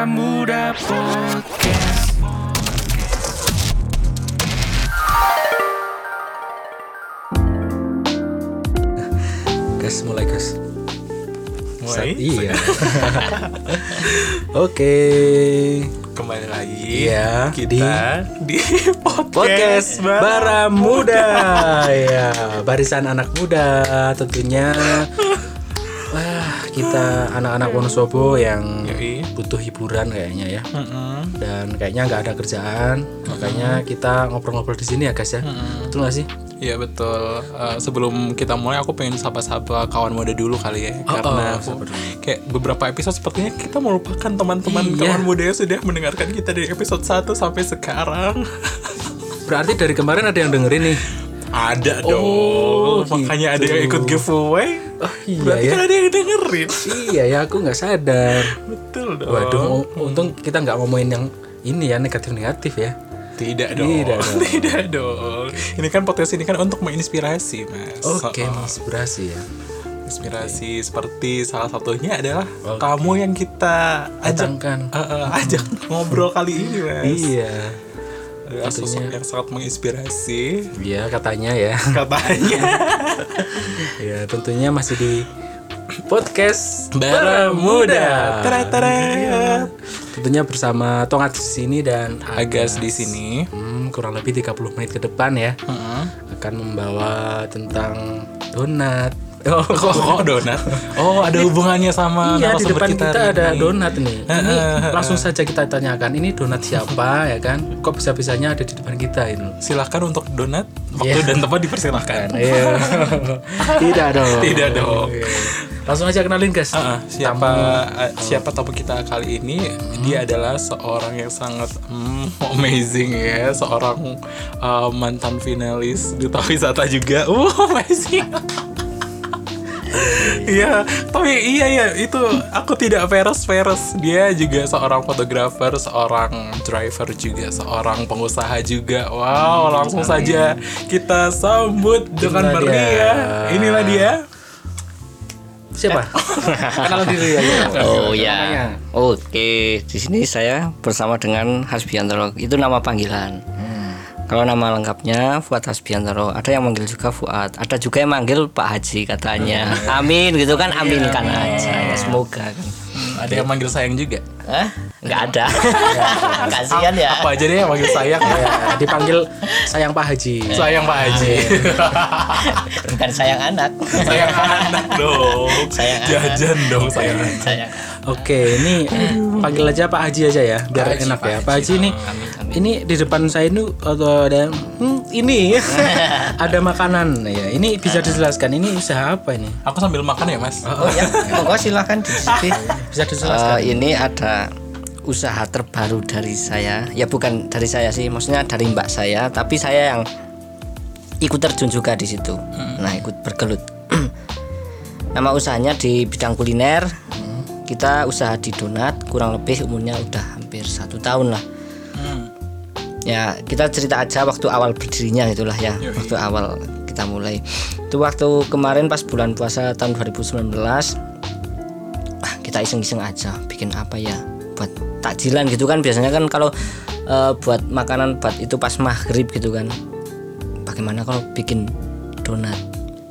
Baramuda Podcast. Gas mulai gas. Mulai? Sa- Iya. Oke. Kembali lagi Iya, kita di, podcast, Podcast Bara- Bara Muda. ya, barisan anak muda tentunya. Wah, kita anak-anak Wonosobo yang Yoi. Butuh hiburan kayaknya ya. Mm-mm. Dan kayaknya nggak ada kerjaan, makanya kita ngobrol-ngobrol di sini ya guys ya. Betul nggak sih? Iya betul. Eh, sebelum kita mulai aku pengen sapa-sapa kawan muda dulu kali ya, Oh, karena oh, aku kayak beberapa episode sepertinya kita melupakan teman-teman Iya. kawan muda yang sudah mendengarkan kita dari episode 1 sampai sekarang. Berarti dari kemarin ada yang dengerin nih. ada dong. Oh, Makanya ada gitu. yang ikut giveaway. Oh iya Berarti ya. kan ada yang dengerin. Iya ya, aku nggak sadar. betul dong. Waduh, untung kita nggak ngomongin yang ini ya negatif-negatif ya. Tidak dong. Tidak dong. Tidak dong. Ini kan potensi ini kan untuk menginspirasi, Mas. Oke, Oh, inspirasi ya. inspirasi seperti salah satunya adalah Oke. kamu yang kita ajak Datangkan. Eh, eh, ajak ngobrol kali ini, Mas. Iya. Adalah sosok yang sangat menginspirasi Iya, katanya ya. katanya. ya, tentunya masih di podcast Bara Muda. Tara, Tara-tara. Tentunya bersama Tongat di sini dan Agas di sini. Hmm, kurang lebih 30 menit ke depan ya Heeh. akan membawa tentang donat. Oh, Kok donat? Oh, ada hubungannya sama Iya di depan kita, hari ada ini. donat nih. Ini langsung saja kita tanyakan ini donat siapa ya kan? Kok bisa bisanya ada di depan kita ini? Silakan untuk donat waktu Iya. dan tempat dipersilahkan. Iya. Tidak dong. Tidak dong. Oke. Langsung aja kenalin guys. Ah, siapa eh, siapa tamu kita kali ini dia adalah seorang yang sangat mm, amazing ya seorang eh, mantan finalis duta wisata juga uh amazing Iya, tapi iya ya itu aku tidak peres peres. Dia juga seorang fotografer, seorang driver juga, seorang pengusaha juga. Wow, langsung saja kita sambut dengan meriah. Inilah dia. Siapa? Kenal diri aja. Oh Namanya. ya. Oke, di sini saya bersama dengan Hasbiantoro. Itu nama panggilan. Kalau nama lengkapnya Fuad Hasbiantoro. Ada yang manggil juga Fuad. Ada juga yang manggil Pak Haji katanya. Amin gitu kan aminkan aja. Ya, semoga kan. Ada yang manggil sayang juga. Hah? Nggak ada. Kasihan ya. Apa aja deh yang manggil sayang ya. Dipanggil sayang Pak Haji. Sayang Pak Haji. Bukan sayang anak. sayang anak dong. Sayang anak. Jajan dong sayang anak. sayang. Oke, ini panggil aja Pak Haji aja ya, biar Pak Haji, enak Pak ya. Haji. Pak Haji ini Amin, amin. ini di depan saya ini atau ada hmm, ini ada makanan ya. Ini bisa dijelaskan ini usaha apa ini? Aku sambil makan ya mas. Oh ya, monggo silahkan dicicipi. Bisa dijelaskan. Eh, ini ada usaha terbaru dari saya ya bukan dari saya sih maksudnya dari mbak saya tapi saya yang ikut terjun juga di situ nah ikut bergelut nama usahanya di bidang kuliner kita usaha di donat kurang lebih umurnya udah hampir satu tahun lah. Hmm. ya kita cerita aja waktu awal berdirinya itulah ya Yoi. waktu awal kita mulai. Itu waktu kemarin pas bulan puasa tahun 2019 ah kita iseng-iseng aja bikin apa ya buat takjilan gitu kan. Biasanya kan kalau eh, buat makanan buat itu pas maghrib gitu kan. Bagaimana kalau bikin donat?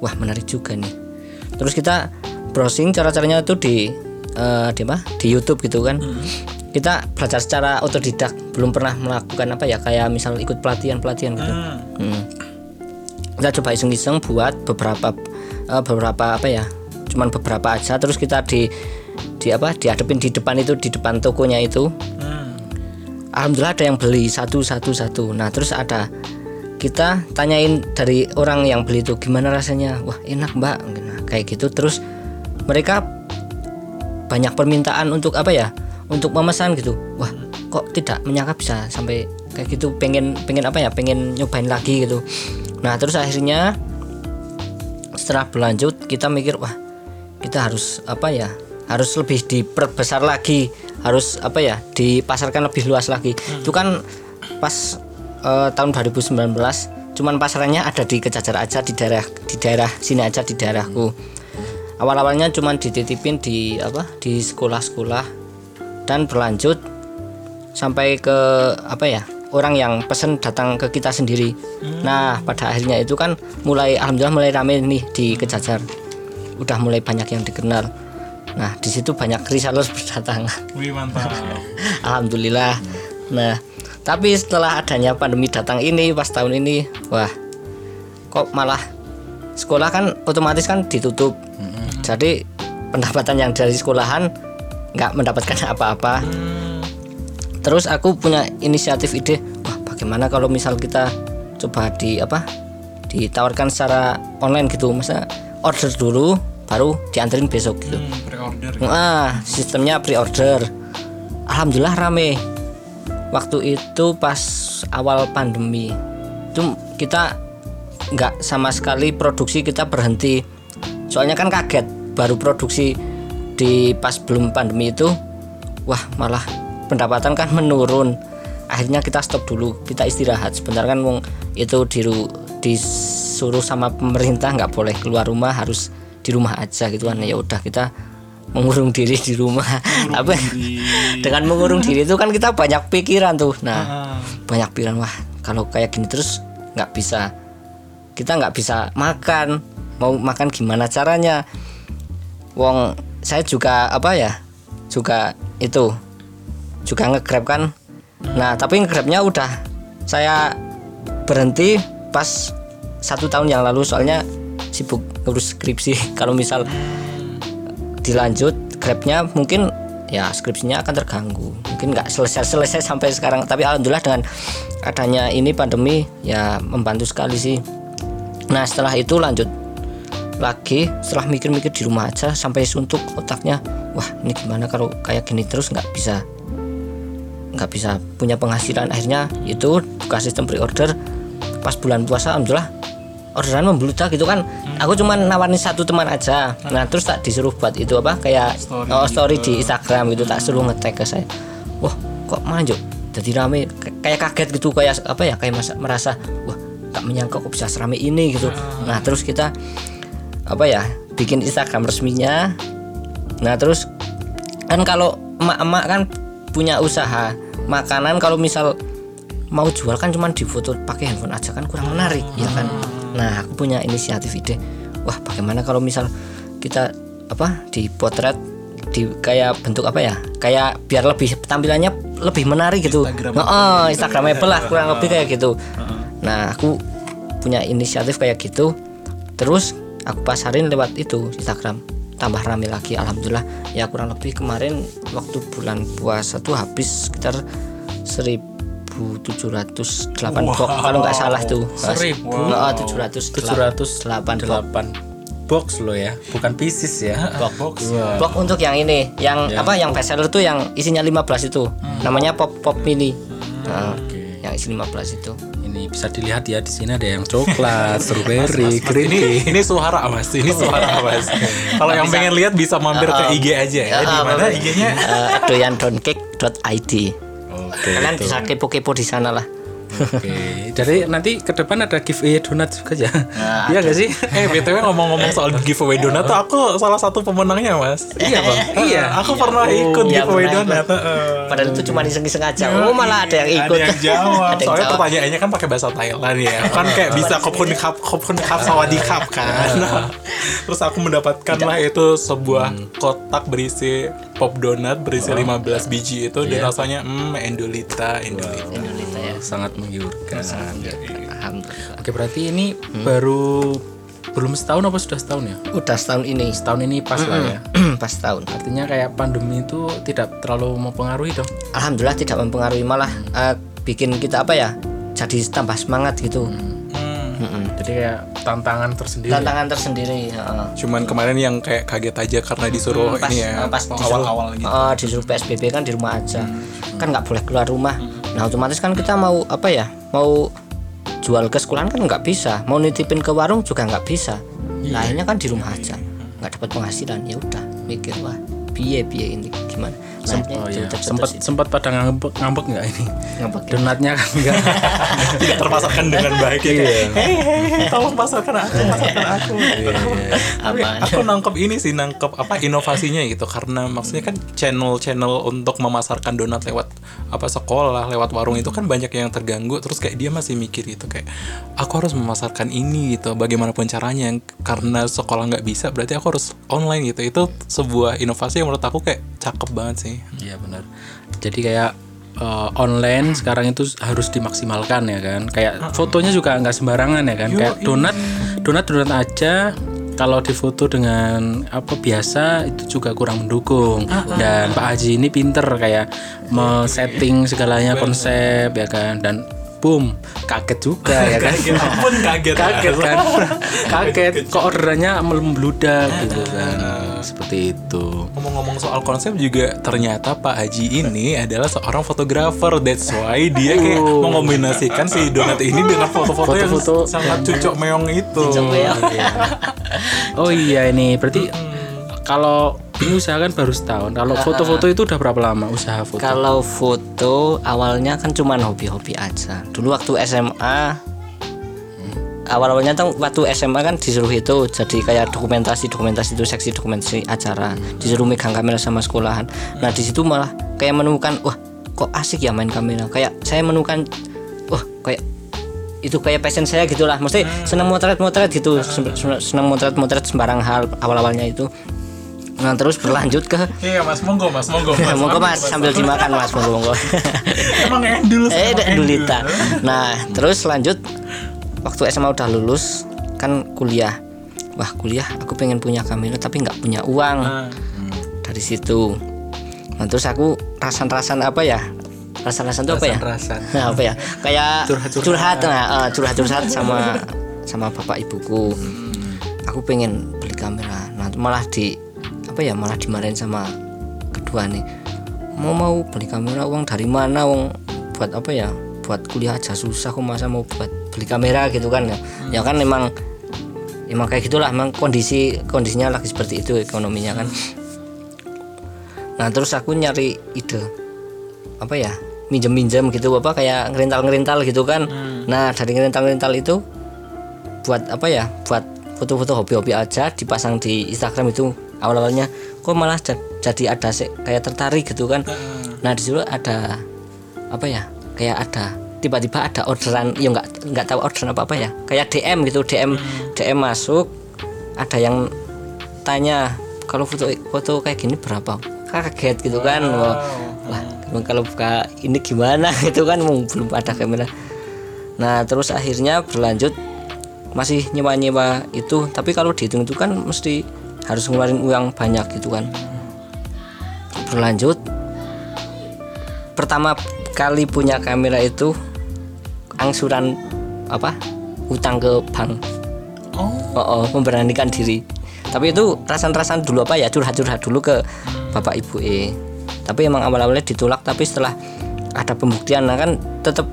Wah menarik juga nih. Terus kita browsing cara-caranya itu di eh, di apa? Di YouTube gitu kan. Kita belajar secara otodidak belum pernah melakukan apa ya kayak misal ikut pelatihan pelatihan gitu Hmm. kita coba iseng-iseng buat beberapa eh, beberapa apa ya cuman beberapa aja terus kita di di apa dihadapin di depan itu di depan tokonya itu. Hmm. alhamdulillah ada yang beli satu satu satu. Nah terus ada kita tanyain dari orang yang beli itu gimana rasanya? Wah enak mbak. Nah, kayak gitu. Terus mereka banyak permintaan untuk apa ya? Untuk memesan gitu. Wah kok tidak menyangka bisa sampai kayak gitu? Pengen pengen apa ya? Pengen nyobain lagi gitu. Nah terus akhirnya setelah berlanjut kita mikir wah kita harus apa ya? Harus lebih diperbesar lagi. Harus apa ya? Dipasarkan lebih luas lagi. Itu kan pas eh, tahun 2019 cuman pasarannya ada di Kejajar aja di daerah di daerah sini aja di daerahku awal-awalnya cuman dititipin di apa di sekolah-sekolah dan berlanjut sampai ke apa ya orang yang pesen datang ke kita sendiri nah pada akhirnya itu kan mulai alhamdulillah mulai rame nih di kejajar udah mulai banyak yang dikenal nah di situ banyak resellers berdatangan Wih mantap. Alhamdulillah. Nah, tapi setelah adanya pandemi datang ini pas tahun ini, wah, kok malah sekolah kan otomatis kan ditutup. Jadi pendapatan yang dari sekolahan nggak mendapatkan apa-apa. Terus aku punya inisiatif ide, wah bagaimana kalau misal kita coba di apa? ditawarkan secara online gitu, masa order dulu baru dianterin besok gitu. Hmm, pre-order. Ah, sistemnya pre-order. Alhamdulillah rame. Waktu itu pas awal pandemi, itu kita nggak sama sekali produksi kita berhenti. Soalnya kan kaget baru produksi di pas belum pandemi itu, wah malah pendapatan kan menurun. Akhirnya kita stop dulu, kita istirahat. Sebentar kan wong itu diru, disuruh sama pemerintah nggak boleh keluar rumah harus di rumah aja gitu kan. Ya udah kita mengurung diri di rumah. Tapi dengan mengurung diri itu kan kita banyak pikiran tuh. Nah banyak pikiran wah kalau kayak gini terus nggak bisa kita nggak bisa makan. Mau makan gimana caranya wong saya juga apa ya juga itu juga ngegrab kan. Nah tapi ngegrabnya udah saya berhenti pas satu tahun yang lalu soalnya sibuk ngurus skripsi. Kalau misal dilanjut grabnya mungkin ya skripsinya akan terganggu. Mungkin nggak selesai selesai sampai sekarang. Tapi alhamdulillah dengan adanya ini pandemi ya membantu sekali sih. Nah setelah itu lanjut lagi setelah mikir-mikir di rumah aja sampai suntuk otaknya wah ini gimana kalau kayak gini terus nggak bisa nggak bisa punya penghasilan? Akhirnya itu buka sistem pre-order pas bulan puasa alhamdulillah orderan membludak gitu kan. Aku cuma nawarin satu teman aja. Nah terus tak disuruh buat itu apa kayak Story. oh, story di Instagram gitu tak suruh ngetek ke saya. Wah kok manjuk jadi rame kayak kaget gitu kayak apa ya kayak masa, merasa wah gak menyangka kok bisa serame ini gitu. Nah terus kita apa ya bikin Instagram resminya. Nah terus kan kalau emak-emak kan punya usaha makanan kalau misal mau jual kan cuman difoto pakai handphone aja kan kurang menarik ya kan? Nah aku punya inisiatif ide. Wah bagaimana kalau misal kita apa di potret di kayak bentuk apa ya kayak biar lebih tampilannya lebih menarik gitu. Instagramable. oh, Instagramable lah kurang lebih kayak gitu. Nah aku punya inisiatif kayak gitu. Terus aku pasarin lewat itu Instagram. Tambah rame lagi alhamdulillah. Ya kurang lebih kemarin waktu bulan puasa tuh habis sekitar 1708 box kalau nggak salah tuh. Seribu. oh, 708 708 box lo ya bukan pieces ya. Box. box. Untuk yang ini yang apa yang best seller tuh yang isinya 15 itu. Namanya pop pop mini. Nah, Oke. yang isi 15 itu ini bisa dilihat ya di sini ada yang coklat strawberry green Ini ini suara mas, ini suara mas. Kalau yang pengen lihat bisa mampir ke IG aja ya. Di mana IG-nya? Eh, doyandoncake.id oke kalian itu. bisa kepo-kepo di sana lah Oke, jadi nanti ke depan ada giveaway donat juga ya. Iya gak sih? Eh btw ngomong-ngomong soal giveaway donat tuh aku salah satu pemenangnya mas. iya, Bang. Iya. Aku pernah ikut iya, giveaway pernah donat. heeh. padahal itu cuma iseng-iseng aja oh malah ada yang ikut Ada yang jawab. Ada yang Soalnya jawab. pertanyaannya kan pakai bahasa Thailand ya. Kan kayak bisa kopun kap kopun kap sawadikap kan. Terus aku mendapatkan lah itu sebuah kotak berisi pop donat berisi 15 biji itu dan rasanya hmm endolita endolita. Ya Sangat menggiurkan. alhamdulillah Oke, berarti ini baru belum setahun apa sudah setahun ya? udah setahun ini Setahun ini pas lah ya. pas tahun Artinya kayak pandemi itu tidak terlalu mempengaruhi dong. alhamdulillah tidak mempengaruhi malah eh, bikin kita apa ya jadi tambah semangat gitu Hmm. Jadi kayak tantangan tersendiri. tantangan tersendiri heeh. Cuman kemarin yang kayak kaget aja karena disuruh pas, ini ya eh, pas awal-awal gitu. eh, disuruh PSBB kan di rumah aja kan nggak boleh keluar rumah nah otomatis kan kita mau apa ya mau jual ke sekolahan kan nggak bisa. Mau nitipin ke warung juga nggak bisa. Nah akhirnya kan di rumah aja. Nggak dapat penghasilan. Ya udah mikir wah biaya biaya ini gimana Sem- Nah, oh iya. tercetus sempat sempat pada ngambek ngambek nggak ini? Ngambek ya. donatnya kan enggak tidak terpasarkan dengan baik ya hei hei tolong pasarkan aku pasarkan aku. Tapi aku nangkep ini sih nangkep apa inovasinya gitu. Karena maksudnya kan channel-channel untuk memasarkan donat lewat apa sekolah lewat warung itu kan banyak yang terganggu. Terus kayak dia masih mikir gitu kayak aku harus memasarkan ini gitu bagaimanapun caranya. Karena sekolah nggak bisa berarti aku harus online gitu. Itu sebuah inovasi yang menurut aku kayak cakep banget sih Iya benar. Jadi kayak eh, online sekarang itu harus dimaksimalkan ya kan. Kayak fotonya juga nggak sembarangan ya kan. Kayak donat, donat donat aja. Kalau difoto dengan apa biasa itu juga kurang mendukung. Dan Pak Haji ini pinter kayak me-setting segalanya konsep ya kan. Dan boom kaget juga ya kan. Kaget kaget kan kaget kok orderannya membludak gitu kan seperti itu Ngomong-ngomong soal konsep juga ternyata Pak Haji ini adalah seorang fotografer. That's why dia kayak mengombinasikan si donat ini dengan foto-foto yang Foto-foto. sangat cucok meong itu. Oh iya ini berarti kalau ini usaha kan baru setahun. Kalau foto-foto itu udah berapa lama usaha foto? Kalau foto awalnya kan cuma hobi-hobi aja. Dulu waktu SMA awal-awalnya tuh waktu SMA kan disuruh itu jadi kayak dokumentasi dokumentasi itu seksi dokumentasi acara. Disuruh megang kamera sama sekolahan. Nah di situ malah kayak menemukan wah kok asik ya main kamera? Kayak saya menemukan wah kayak itu kayak passion saya gitulah. Mesti senang motret-motret gitu sen- senang motret-motret sembarang hal awal-awalnya itu. Nah terus berlanjut ke Iya mas, monggo mas, monggo mas. monggo mas sambil dimakan mas monggo monggo. Emang endul eh sama endul. dulita nah terus lanjut waktu SMA udah lulus kan kuliah. Wah kuliah aku pengen punya kamera tapi nggak punya uang. Dari situ. Nah terus aku rasan-rasan apa ya? Rasan-rasan itu apa ya? Rasan. nah, apa ya? Kayak Curhat-curhat. curhat nah, eh, curhat-curhat sama sama bapak ibuku. Aku pengen beli kamera. Nah malah di apa ya malah dimarahin sama kedua nih. Mau mau beli kamera uang dari mana uang buat apa ya? Buat kuliah aja susah kok masa mau buat beli kamera gitu kan ya. Ya kan emang emang kayak gitulah emang kondisi kondisinya lagi seperti itu ekonominya kan. Nah terus aku nyari ide apa ya minjem minjem gitu apa kayak ngerintal ngerintal gitu kan. Nah dari ngerintal ngerintal itu buat apa ya buat foto-foto hobi-hobi aja dipasang di Instagram itu awal-awalnya. Kok malah ja- jadi ada kayak tertarik gitu kan. Nah di situ ada apa ya kayak ada tiba-tiba ada orderan ya nggak nggak tahu orderan apa apa ya. Kayak DM gitu DM DM masuk ada yang tanya kalau foto foto kayak gini berapa? Kaget gitu kan. Wah, wah kalau buka ini gimana gitu kan belum ada kamera. Nah terus akhirnya berlanjut masih nyewa-nyewa itu. Tapi kalau dihitung itu kan mesti harus ngeluarin uang banyak gitu kan. Berlanjut pertama kali punya kamera itu angsuran apa? Utang ke bank. Oh, oh, oh, memberanikan diri. Tapi itu rasan-rasan dulu apa ya? Curhat-curhat dulu ke bapak ibu e. Tapi emang awal-awalnya ditolak tapi setelah ada pembuktian nah kan tetap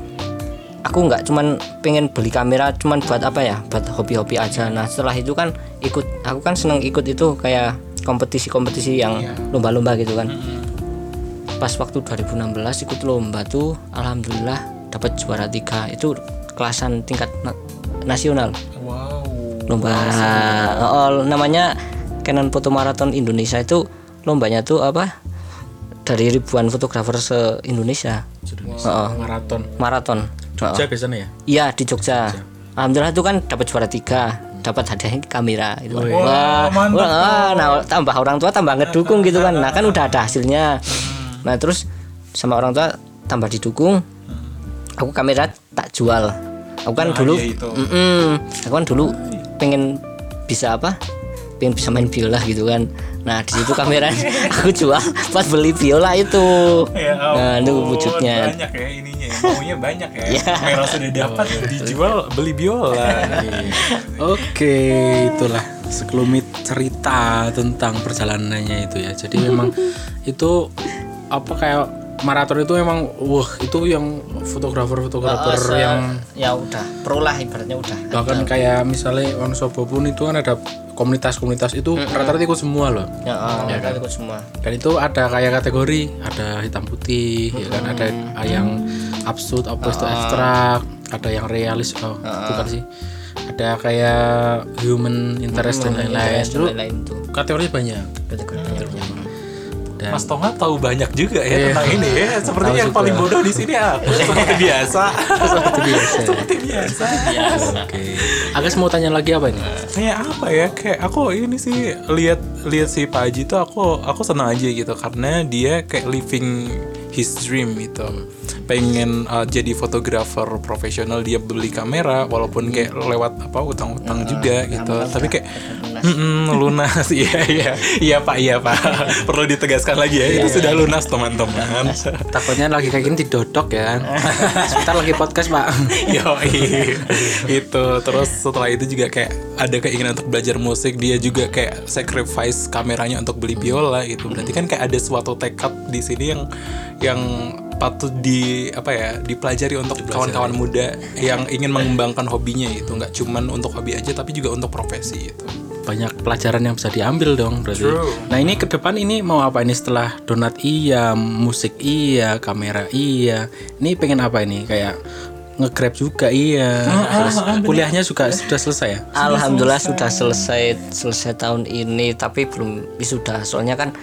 aku nggak cuman pengen beli kamera cuman buat apa ya? Buat hobi-hobi aja. Nah setelah itu kan ikut aku kan seneng ikut itu kayak kompetisi-kompetisi yang lomba-lomba gitu kan. Pas waktu 2016 ikut lomba tuh alhamdulillah dapat juara tiga itu kelasan tingkat na- nasional. Wow. lomba oh, namanya Canon Foto Marathon Indonesia itu lombanya tuh apa? Dari ribuan fotografer se Indonesia Oh, maraton maraton Oh. Jogja biasanya ya? Iya di Jogja. Alhamdulillah itu kan dapat juara tiga dapat hadiah kamera gitu. Kan. Wah, mantap. wah, nah tambah orang tua tambah ngedukung gitu kan. Nah kan udah ada hasilnya. Nah terus sama orang tua tambah didukung aku kamera tak jual aku kan dulu hadiah itu. Mm-mm. aku kan dulu pengen bisa apa pengen bisa main biola gitu kan nah di situ kamera aku jual buat beli biola itu Ya nah itu wujudnya banyak ya ininya ya. maunya banyak ya Iya. merah sudah dapat dijual beli biola Oke, itulah sekelumit cerita tentang perjalanannya itu ya. Jadi memang itu apa kayak maraton itu emang wah itu yang fotografer-fotografer Oh, yang ya udah pro lah ibaratnya udah. Bahkan kayak misalnya Wonosobo pun itu kan ada komunitas-komunitas itu rata-rata ikut semua loh. Ya, oh, mereka ikut semua. Dan itu ada kayak kategori ada hitam putih ya kan? Ada yang absurd apa itu abstrak ada yang realis oh bukan sih. Ada kayak human interest dan lain-lain. Interest dan itu lain-lain tuh. kategori banyak. Kategori dan Mas Tonga tahu banyak juga ya tentang ini ya. Sepertinya yang juga. paling bodoh di sini aku seperti biasa. seperti biasa seperti biasa. oke Agus mau tanya lagi apa ini Kayak apa ya? Kayak aku ini sih lihat lihat si Pak Haji tuh aku aku senang aja gitu karena dia kayak living his dream gitu. Pengen uh, jadi fotografer profesional dia beli kamera walaupun kayak lewat apa utang-utang juga gitu. Tapi kayak Mm-mm, lunas. Iya iya. Iya pak iya pak. Perlu ditegaskan lagi ya itu sudah lunas teman-teman. Takutnya lagi kayak gini didodok ya. Sebentar lagi podcast pak. Yo itu terus setelah itu juga kayak ada keinginan untuk belajar musik dia juga kayak sacrifice kameranya untuk beli biola gitu. Berarti kan kayak ada suatu tekad di sini yang yang patut di apa ya dipelajari untuk kawan-kawan muda yang ingin mengembangkan hobinya gitu. Nggak cuman untuk hobi aja tapi juga untuk profesi gitu banyak pelajaran yang bisa diambil dong berarti. True. Nah ini ke depan ini mau apa ini setelah donat iya, musik iya, kamera iya. Ini pengen apa ini kayak nge-grab juga iya. Terus kuliahnya juga sudah selesai ya? Alhamdulillah sudah selesai selesai tahun ini tapi belum wisuda soalnya kan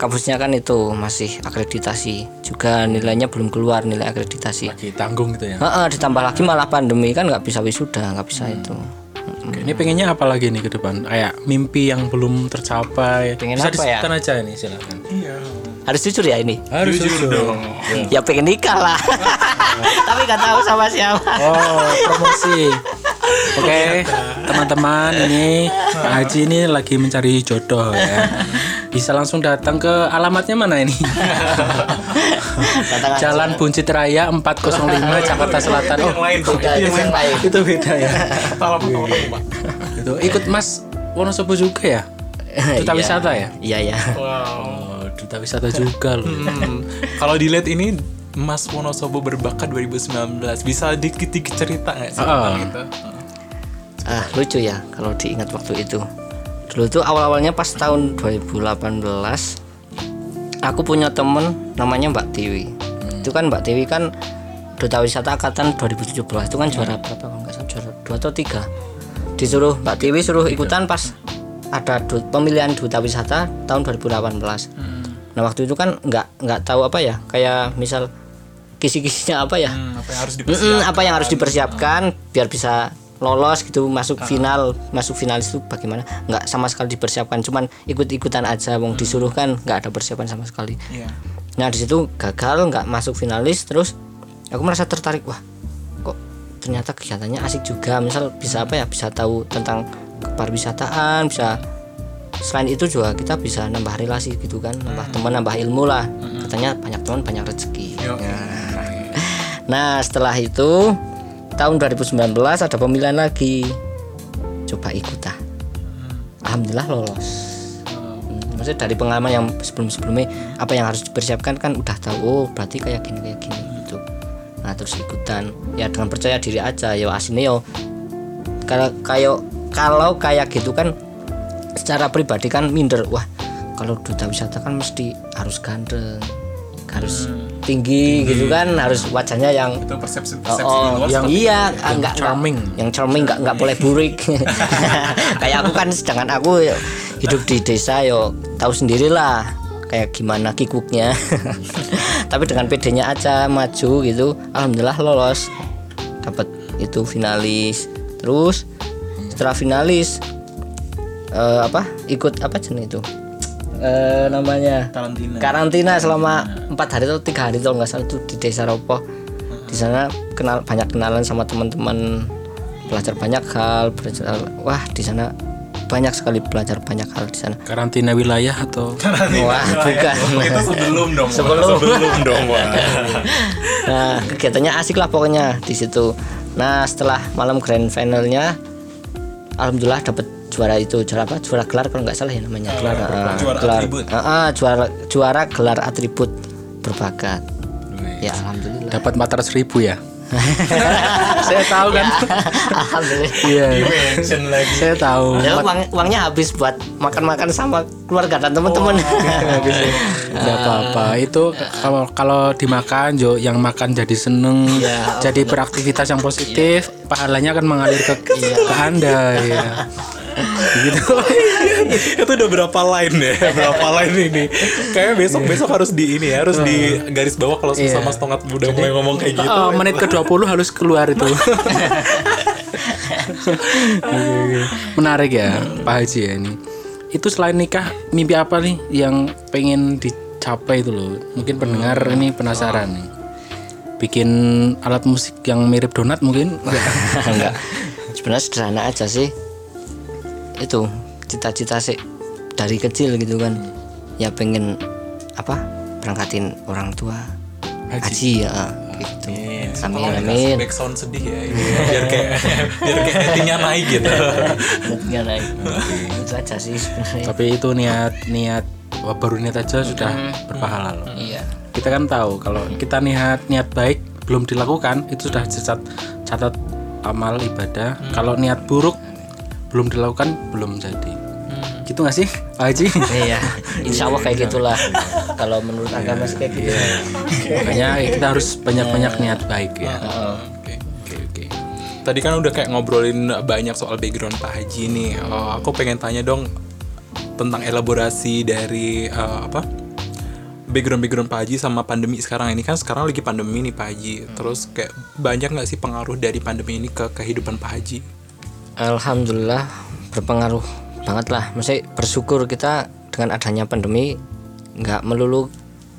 kampusnya kan itu masih akreditasi juga nilainya belum keluar nilai akreditasi Lagi tanggung gitu ya. Heeh, ditambah lagi malah pandemi kan nggak bisa wisuda nggak bisa itu Oke, ini pengennya apa lagi nih ke depan? Kayak mimpi yang belum tercapai. Pengen bisa apa ya? aja ini silakan. harus jujur ya ini Harus jujur dong. ya pengen nikah lah tapi nggak tahu sama siapa Oh, promosi. Oke, teman-teman ini Pak Haji ini lagi mencari jodoh ya. Bisa langsung datang ke alamatnya mana ini? Datang aja. Jalan Buncit Raya 405 Jakarta Selatan. Oh, lain Beda, itu yang lain. itu beda ya. Itu ikut Mas Wonosobo juga ya? Duta Iya. wisata ya? iya ya wow Oh, duta wisata juga loh. Hmm, kalau dilihat ini Mas Wonosobo berbakat 2019 bisa dikit-dikit cerita nggak sih tentang itu? ah lucu ya kalau diingat waktu itu dulu tuh awal-awalnya pas tahun 2018 aku punya temen namanya Mbak Tiwi. Itu kan Mbak Tiwi kan duta wisata angkatan 2017 itu kan juara berapa kalau nggak salah juara dua atau tiga. Disuruh Mbak Tiwi suruh ikutan pas ada du- pemilihan duta wisata tahun 2018 nah waktu itu kan nggak nggak tahu apa ya kayak misal kisi-kisinya apa ya? Hmm, apa yang harus dipersiapkan? apa yang harus dipersiapkan biar bisa lolos gitu masuk final masuk finalis itu bagaimana? Nggak sama sekali dipersiapkan cuman ikut-ikutan aja wong disuruh kan nggak ada persiapan sama sekali. Iya. nah di situ gagal nggak masuk finalis terus aku merasa tertarik wah kok ternyata kegiatannya asik juga. Misal bisa apa ya? Bisa tahu tentang pariwisataan bisa selain itu juga kita bisa nambah relasi gitu kan nambah teman nambah ilmu lah. Katanya banyak teman banyak rezeki. Yo. Nah setelah itu tahun 2019 ada pemilihan lagi. Coba ikut ah. Alhamdulillah lolos. Hmm, maksudnya dari pengalaman yang sebelum-sebelumnya apa yang harus dipersiapkan kan udah tahu. Oh berarti kayak gini kayak gini gitu. Nah terus ikutan. Ya dengan percaya diri aja. Ya aslinya yo kalau kayak kalau kayak gitu kan secara pribadi kan minder. Wah kalau duta wisata kan mesti harus ganteng harus tinggi, gitu kan harus wajahnya yang Itu persepsi Oh, persepsi oh, yang iya itu ya. ah, enggak charming. yang charming enggak enggak boleh burik. Kayak aku kan sedangkan aku hidup di desa yo tahu sendirilah kayak gimana kikuknya. Tapi dengan pedenya aja maju gitu alhamdulillah lolos. Dapat itu finalis. Terus setelah finalis eh, apa ikut apa jenis itu Eh, namanya? Karantina. karantina selama empat hari atau tiga hari kalau nggak salah itu di desa Ropo di sana kenal banyak kenalan sama teman-teman. Belajar banyak hal belajar wah di sana banyak sekali belajar banyak hal di sana. Karantina wilayah atau? Wah bukan. Itu sebelum dong. Sebelum. sebelum dong nah kegiatannya asik lah pokoknya di situ. Nah setelah malam grand finalnya alhamdulillah dapat juara itu juara apa juara gelar kalau nggak salah ya namanya gelar ah, juara gelar atribut. Ah, ah, juara juara gelar atribut berbakat ya alhamdulillah Dapat 400 ribu ya? Saya tahu kan. alhamdulillah Iya. Mention lagi. Saya tahu. Ya, uang, uangnya habis buat makan-makan sama keluarga dan teman-teman. Habis ya. Nggak apa-apa. Itu kalau kalau dimakan Jo yang makan jadi seneng, jadi beraktivitas yang positif, pahalanya akan mengalir ke ke Anda ya. Gitu. itu udah berapa line ya berapa line ini kayaknya besok besok harus di ini ya harus di garis bawah kalau Iya. sama setengah udah mulai ngomong kayak gitu Oh, menit ke-20 harus keluar itu. Oke, oke. Menarik ya, Pak Haji ya ini. Itu selain nikah, mimpi apa nih yang pengen dicapai itu loh? Mungkin pendengar ini penasaran nih. Bikin alat musik yang mirip donat mungkin? Enggak. Sebenarnya sederhana aja sih. Itu cita-cita sih dari kecil gitu kan. Ya pengen apa? Berangkatin orang tua haji, ya gitu. Amin amin. background sedih ya ini ya, biar kayak biar kayak hatinya naik gitu Ya naik. Itu aja sih sebenarnya. Tapi itu niat niat wah, baru niat aja sudah berpahala loh. Iya. Kita kan tahu kalau kita niat niat baik belum dilakukan itu sudah catat catat amal ibadah. Kalau niat buruk belum dilakukan belum jadi. Gitu gak sih Pak Haji? Iya, insya Allah kayak gitulah. Kalau menurut agama sih kayak gitu. Makanya kita harus banyak-banyak niat baik ya. Oke. Oke oke. Tadi kan udah kayak ngobrolin banyak soal background Pak Haji nih. Eh, aku pengen tanya dong tentang elaborasi dari eh, apa? Background-background Pak Haji sama pandemi sekarang ini kan sekarang lagi pandemi nih Pak Haji. Terus kayak banyak nggak sih pengaruh dari pandemi ini ke kehidupan Pak Haji? Alhamdulillah berpengaruh banget lah. Mesti bersyukur kita dengan adanya pandemi nggak melulu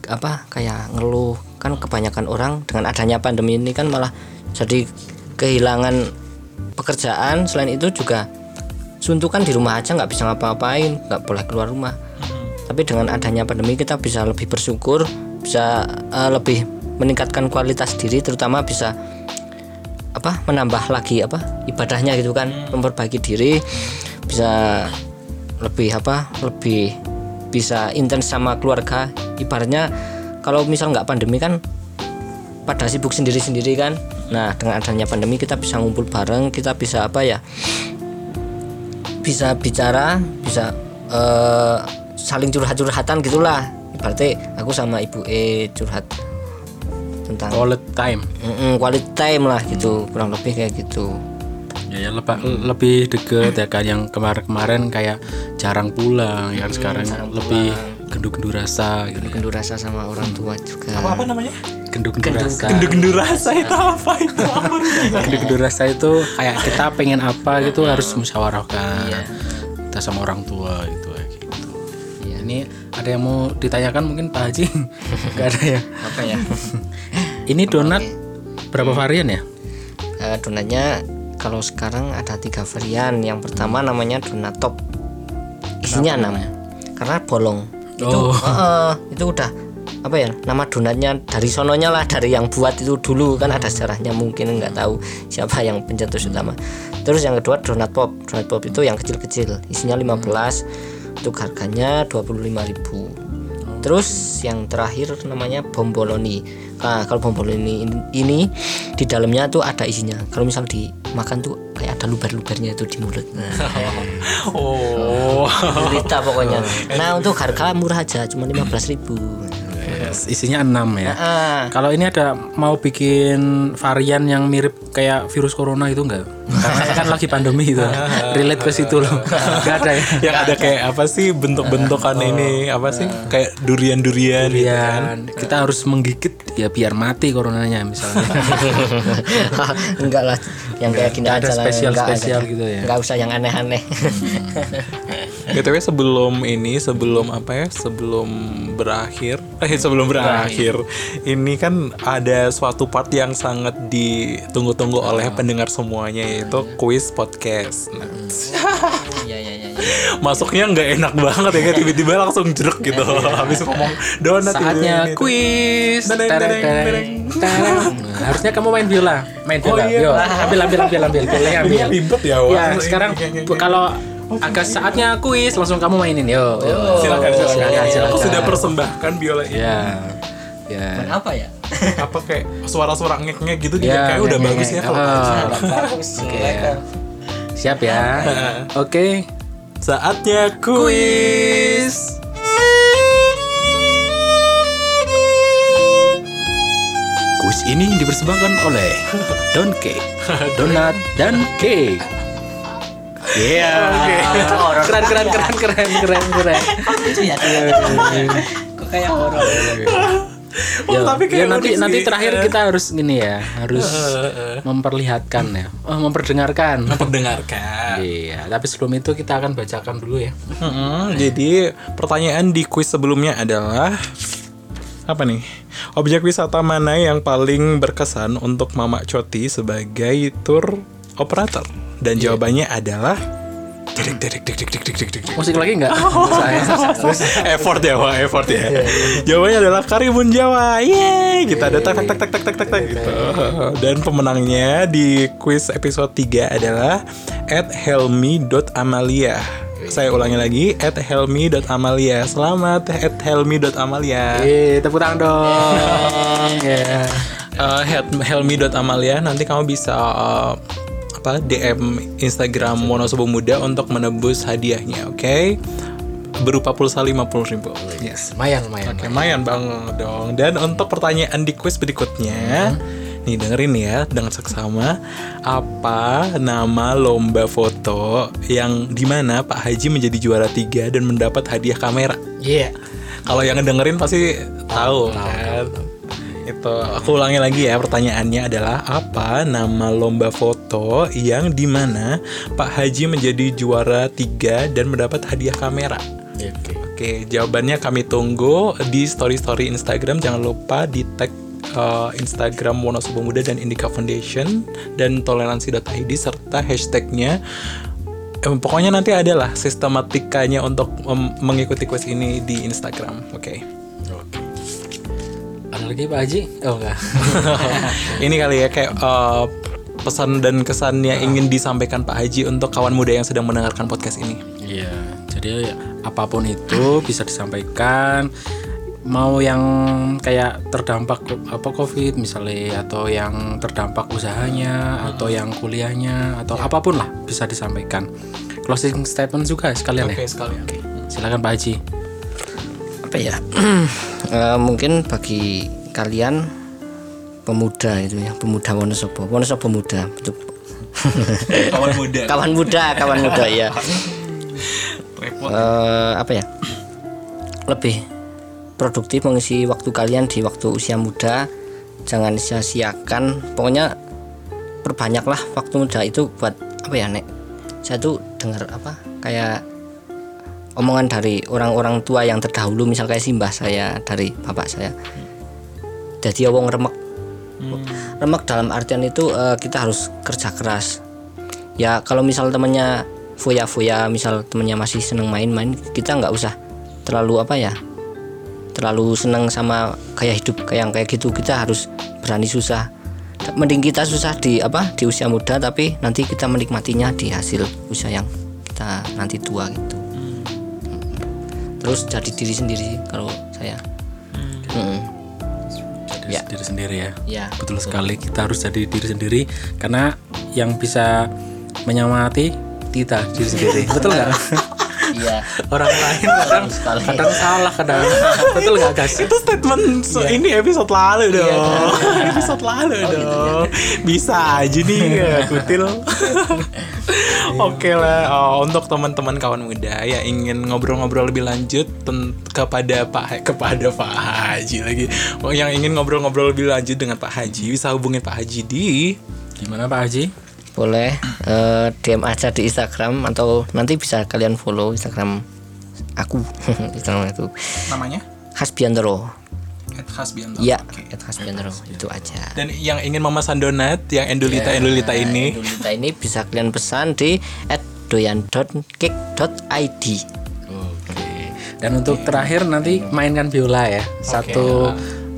apa kayak ngeluh. Kan kebanyakan orang dengan adanya pandemi ini kan malah jadi kehilangan pekerjaan. Selain itu juga suntukan di rumah aja nggak bisa ngapa-ngapain nggak boleh keluar rumah. Tapi dengan adanya pandemi kita bisa lebih bersyukur bisa eh, lebih meningkatkan kualitas diri terutama bisa apa menambah lagi apa ibadahnya gitu kan memperbaiki diri bisa lebih apa lebih bisa intens sama keluarga. Ibaratnya kalau misal nggak pandemi kan pada sibuk sendiri-sendiri kan. Nah dengan adanya pandemi kita bisa ngumpul bareng kita bisa apa ya bisa bicara bisa eh, saling curhat-curhatan gitulah. Ibaratnya aku sama ibu E curhat tentang Quality time. Mm-mm, quality time lah gitu kurang lebih kayak gitu Ya, ya lebih, lebih deket ya kan yang kemarin-kemarin kayak jarang pulang yang sekarang lebih gendu-gendu rasa gitu. gendur rasa sama orang tua juga Apa namanya? Gendu-gendu rasa. Gendu-gendu rasa itu apa itu? Gendu-gendu rasa itu kayak kita pengen apa gitu harus musyawarahkan. Kita sama orang tua gitu kayak gitu. Iya. Ini ada yang mau ditanyakan mungkin Pak Haji? Gak ada ya. apa ya Ini donat berapa varian ya? Eh, donatnya kalau sekarang ada tiga varian. Yang pertama namanya donat top. Isinya enam. karena bolong. Itu Oh. eh, itu udah apa ya nama donatnya dari sononya lah dari yang buat itu dulu. Kan ada sejarahnya mungkin nggak tahu siapa yang pencetus utama. Terus yang kedua donat pop. Donat pop itu yang kecil-kecil. Isinya 15 untuk harganya 25.000 terus yang terakhir namanya bomboloni. Nah kalau bomboloni ini, ini di dalamnya tuh ada isinya. Kalau misal dimakan tuh kayak ada luber-lubernya itu di mulut. Nah, Oh. cerita pokoknya. Nah untuk harga murah aja cuma 15.000 Yes, isinya 6 ya. ah. Kalau ini ada mau bikin varian yang mirip kayak virus corona itu enggak? Karena kan lagi pandemi itu. Relate ke situ loh. Enggak ada ya. yang ada kayak apa sih bentuk-bentukan ini apa sih kayak durian-durian gitu kan. Kita harus menggigit ya biar mati coronanya misalnya. enggak lah yang kayak gini Nggak ada aja lah spesial- enggak spesial gitu ya? enggak usah yang aneh-aneh BTW sebelum ini sebelum apa ya sebelum berakhir eh sebelum berakhir ini kan ada suatu part yang sangat ditunggu-tunggu oleh pendengar semuanya yaitu kuis podcast. Nah, iya iya iya masuknya nggak enak banget ya tiba-tiba langsung jeruk gitu habis ngomong donat Saatnya kuis. Nah, harusnya kamu main biola. Main biola. iya. Yo, ambil ambil ambil ambil Ini ambil. ribet ya. Ya, sekarang kalau agak saatnya kuis langsung kamu mainin yo. yo. silakan silakan, Silakan, silakan. aku sudah persembahkan biola ini yeah. Apa ya apa kayak suara-suara ngek-ngek gitu yeah, kayak kayak udah yeah, bagus yeah, ya kalau ah. bagus okay. siap ya oke okay. saatnya kuis kuis ini dipersembahkan oleh Donkey Donat dan Cake Iya. Yeah. Oh, okay. keren, keren, keren, keren, keren, keren. Kok ya? kayak orang. Oh, Ya, tapi ya nanti nanti sih. terakhir kita harus gini ya, harus memperlihatkan ya, oh, memperdengarkan. Memperdengarkan. Iya, tapi sebelum itu kita akan bacakan dulu ya. Mm-mm, jadi pertanyaan di kuis sebelumnya adalah apa nih? Objek wisata mana yang paling berkesan untuk Mama Coti sebagai tour operator? Dan jawabannya adalah Dek, dek, dek, dek, dek, dek, dek, dek. Musik lagi nggak? Saya. effort ya, Wak, effort ya. Jawabannya adalah Karimun Jawa. Yeay, kita ada tak tak tak tak tak tak tak gitu. Dan pemenangnya di quiz episode 3 adalah @helmi.amalia. Saya ulangi lagi @helmi.amalia. Selamat @helmi.amalia. Yeay, tepuk tangan dong. Ya. Uh, Hel- helmi.amalia nanti kamu bisa uh, apa DM Instagram Wonosobo Muda untuk menebus hadiahnya, oke? Berupa pulsa 50.000 ribu. Yes, lumayan lumayan. Oke, lumayan banget dong. Dan untuk pertanyaan di quiz berikutnya, nih dengerin ya dengan seksama apa nama lomba foto yang di mana Pak Haji menjadi juara tiga dan mendapat hadiah kamera. Iya. Kalau yang dengerin pasti tahu kan. Itu aku ulangi lagi ya pertanyaannya adalah apa nama lomba foto yang di mana Pak Haji menjadi juara tiga dan mendapat hadiah kamera. Oke. Oke, jawabannya kami tunggu di story-story Instagram. Jangan lupa di tag uh, Instagram Wonosobo Muda dan Indika Foundation dan toleransi.id serta hashtagnya. Eh, pokoknya nanti adalah sistematikanya untuk em, mengikuti kuis ini di Instagram. Oke. Ada lagi Pak Haji? Oh enggak. ini kali ya kayak uh, pesan dan kesan yang ingin disampaikan Pak Haji untuk kawan muda yang sedang mendengarkan podcast ini. Iya, jadi apa pun itu bisa disampaikan. Mau yang kayak terdampak apa COVID misalnya atau yang terdampak usahanya atau yang kuliahnya atau apa pun lah bisa disampaikan. Closing statement juga sekalian Oke, ya. sekalian. Silakan Pak Haji. apa ya Eh, mungkin bagi kalian pemuda itu ya pemuda Wonosobo. Wonosobo muda betul. Kawan muda. kawan muda kawan muda ya. Eh, apa ya? Lebih produktif mengisi waktu kalian di waktu usia muda. Jangan sia-siakan. Pokoknya perbanyaklah waktu muda itu buat apa ya nek? Saya tuh dengar apa kayak omongan dari orang-orang tua yang terdahulu. Misal kayak simbah saya dari bapak saya. Jadi wong remek remek dalam artian itu eh, kita harus kerja keras. Ya kalau misal temennya foya-foya misal temennya masih seneng main-main kita nggak usah terlalu apa ya terlalu seneng sama gaya hidup kayak yang kayak gitu. Kita harus berani susah. Mending kita susah di apa di usia muda tapi nanti kita menikmatinya di hasil usia yang kita nanti tua gitu. Terus jadi diri sendiri kalau saya. Jadi Ya. diri sendiri ya. ya Betul sekali kita harus jadi diri sendiri karena yang bisa menyemangati kita diri sendiri. Betul nggak? Iya. Orang lain kadang, kadang salah kadang. Betul nggak guys? itu statement se- ini episode lalu dong. episode lalu dong. bisa aja nih ya kutil. Oke lah Oh, untuk teman-teman kawan muda yang ingin ngobrol-ngobrol lebih lanjut kepada Pak kepada Pak Haji lagi. Oh, yang ingin ngobrol-ngobrol lebih lanjut dengan Pak Haji bisa hubungin Pak Haji di Gimana Pak Haji? Boleh eh, DM aja di Instagram atau nanti bisa kalian follow Instagram aku. Instagram itu namanya? Hasbiantoro Hasbianto iya Hasbiantoro itu aja. Dan yang ingin memesan donat yang endulita endulita ini. Kita ini bisa kalian pesan di @doyan.kick.id Oke. Dan untuk terakhir nanti mainkan biola ya. Satu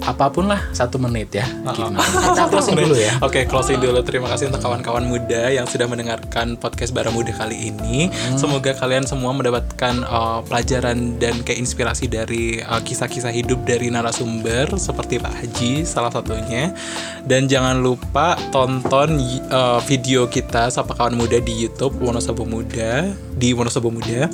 apa pun lah satu menit ya. Gimana? Kita closing dulu ya. Oke, closing dulu. Terima kasih untuk kawan-kawan muda yang sudah mendengarkan podcast Bara Muda kali ini. Semoga kalian semua mendapatkan uh, pelajaran dan kayak inspirasi dari uh, kisah-kisah hidup dari narasumber seperti Pak Haji salah satunya. Dan jangan lupa tonton uh, video kita Sapa Kawan Muda di YouTube Wonosobo Muda di Wonosobo Muda.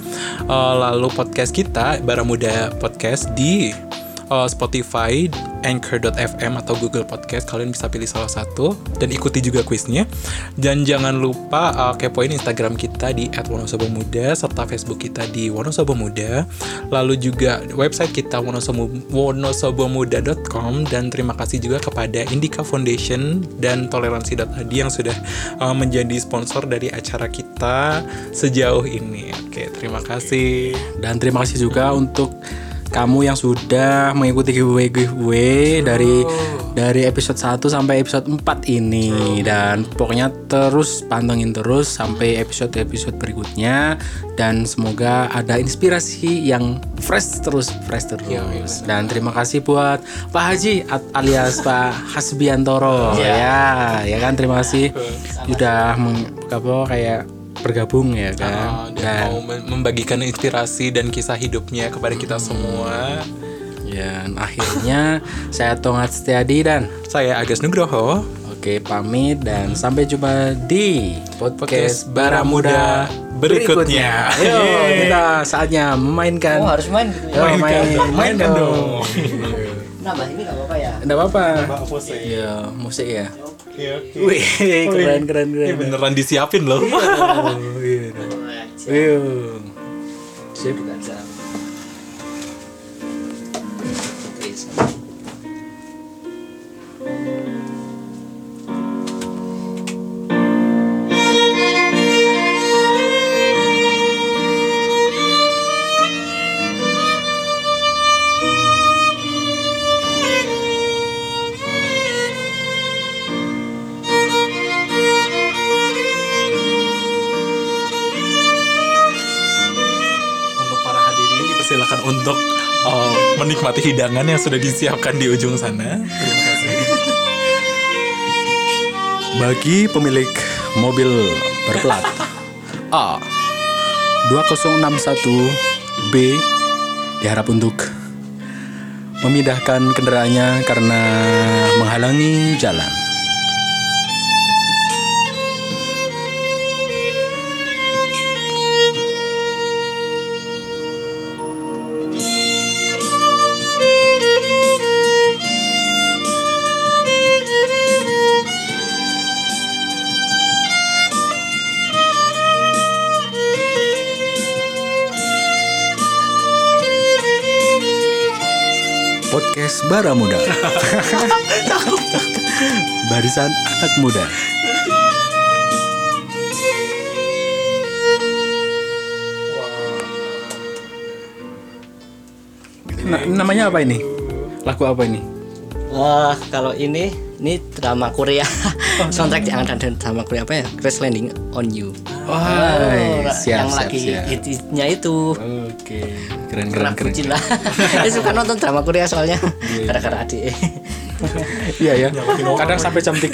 Uh, lalu podcast kita Bara Muda Podcast di uh, Spotify, Anchor.fm atau Google Podcast. Kalian bisa pilih salah satu. Dan ikuti juga kuisnya. Dan jangan lupa uh, kepoin Instagram kita di @wonosobomuda serta Facebook kita di Wonosobo Muda lalu juga website kita wonosobo wonosobomuda.com dan terima kasih juga kepada Indica Foundation dan Toleransi.id yang sudah uh, menjadi sponsor dari acara kita sejauh ini. Oke terima kasih. Dan terima kasih juga untuk kamu yang sudah mengikuti giveaway giveaway dari dari episode 1 sampai episode 4 ini. Dan pokoknya terus pantengin terus sampai episode-episode berikutnya. Dan semoga ada inspirasi yang fresh terus fresh terus. Dan terima kasih buat Pak Haji alias Pak Hasbiantoro. Ya ya kan? Terima kasih sudah apa kayak bergabung ya kan Uh, dia mau mem- membagikan inspirasi dan kisah hidupnya kepada kita semua. Ya, dan akhirnya saya Tongat Setiadi dan Saya Agus Nugroho. oke pamit dan sampai jumpa di podcast Bara Muda berikutnya. Ayo kita saatnya memainkan. Oh harus main gitu ya. Yo, main, mainkan dong. Nambah ini nggak apa-apa ya. Enggak apa-apa. musik. Iya, musik ya. Oke, oke. Wih, keren keren Ini keren. beneran disiapin loh. Wih. Sip. Menikmati hidangan yang sudah disiapkan di ujung sana. Terima kasih. Bagi pemilik mobil berplat A 2061 B diharap untuk memindahkan kendaraannya karena menghalangi jalan. Podcast Bara Muda. Barisan anak muda. Na- namanya apa ini? Lagu apa ini? Wah, kalau ini ini drama Korea. Soundtrack yang ada drama Korea apa ya? Crash Landing on You. Wah, Oh, siap, yang siap, lagi siap. hit-hitnya itu. Oke, keren Kena keren keren. bucin lah. Saya suka nonton drama Korea soalnya gara-gara adik. Iya ya. Kadang sampai jam 3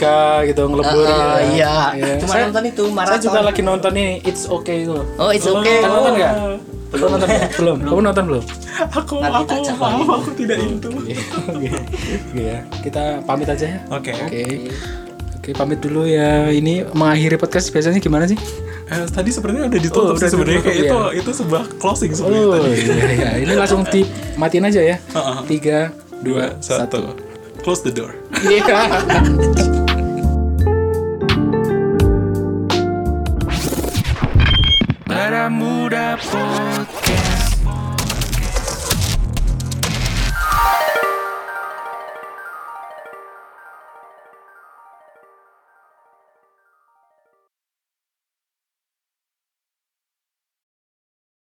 gitu ngelebur. Ah, ya. iya. Iya. Cuma Saya- nonton itu Saya maraton. juga lagi nonton ini It's Okay itu. Oh, it's okay. Kamu nonton nggak? Belum nonton belum. Kamu nonton belum? Aku Nanti aku maaf aku tidak itu. Oke. Oke ya. Kita pamit aja ya. Oke. Oke. Oke, pamit dulu ya. Ini mengakhiri podcast biasanya gimana sih? Eh, tadi sebenarnya udah ditutup Oh, sih udah sebenarnya kayak itu ya. itu sebuah closing sebenarnya Oh, tadi. iya, iya. Ini langsung dimatiin aja ya. Heeh. Tiga, Dua, dua, satu. satu. Close the door. Iya. Para Muda Podcast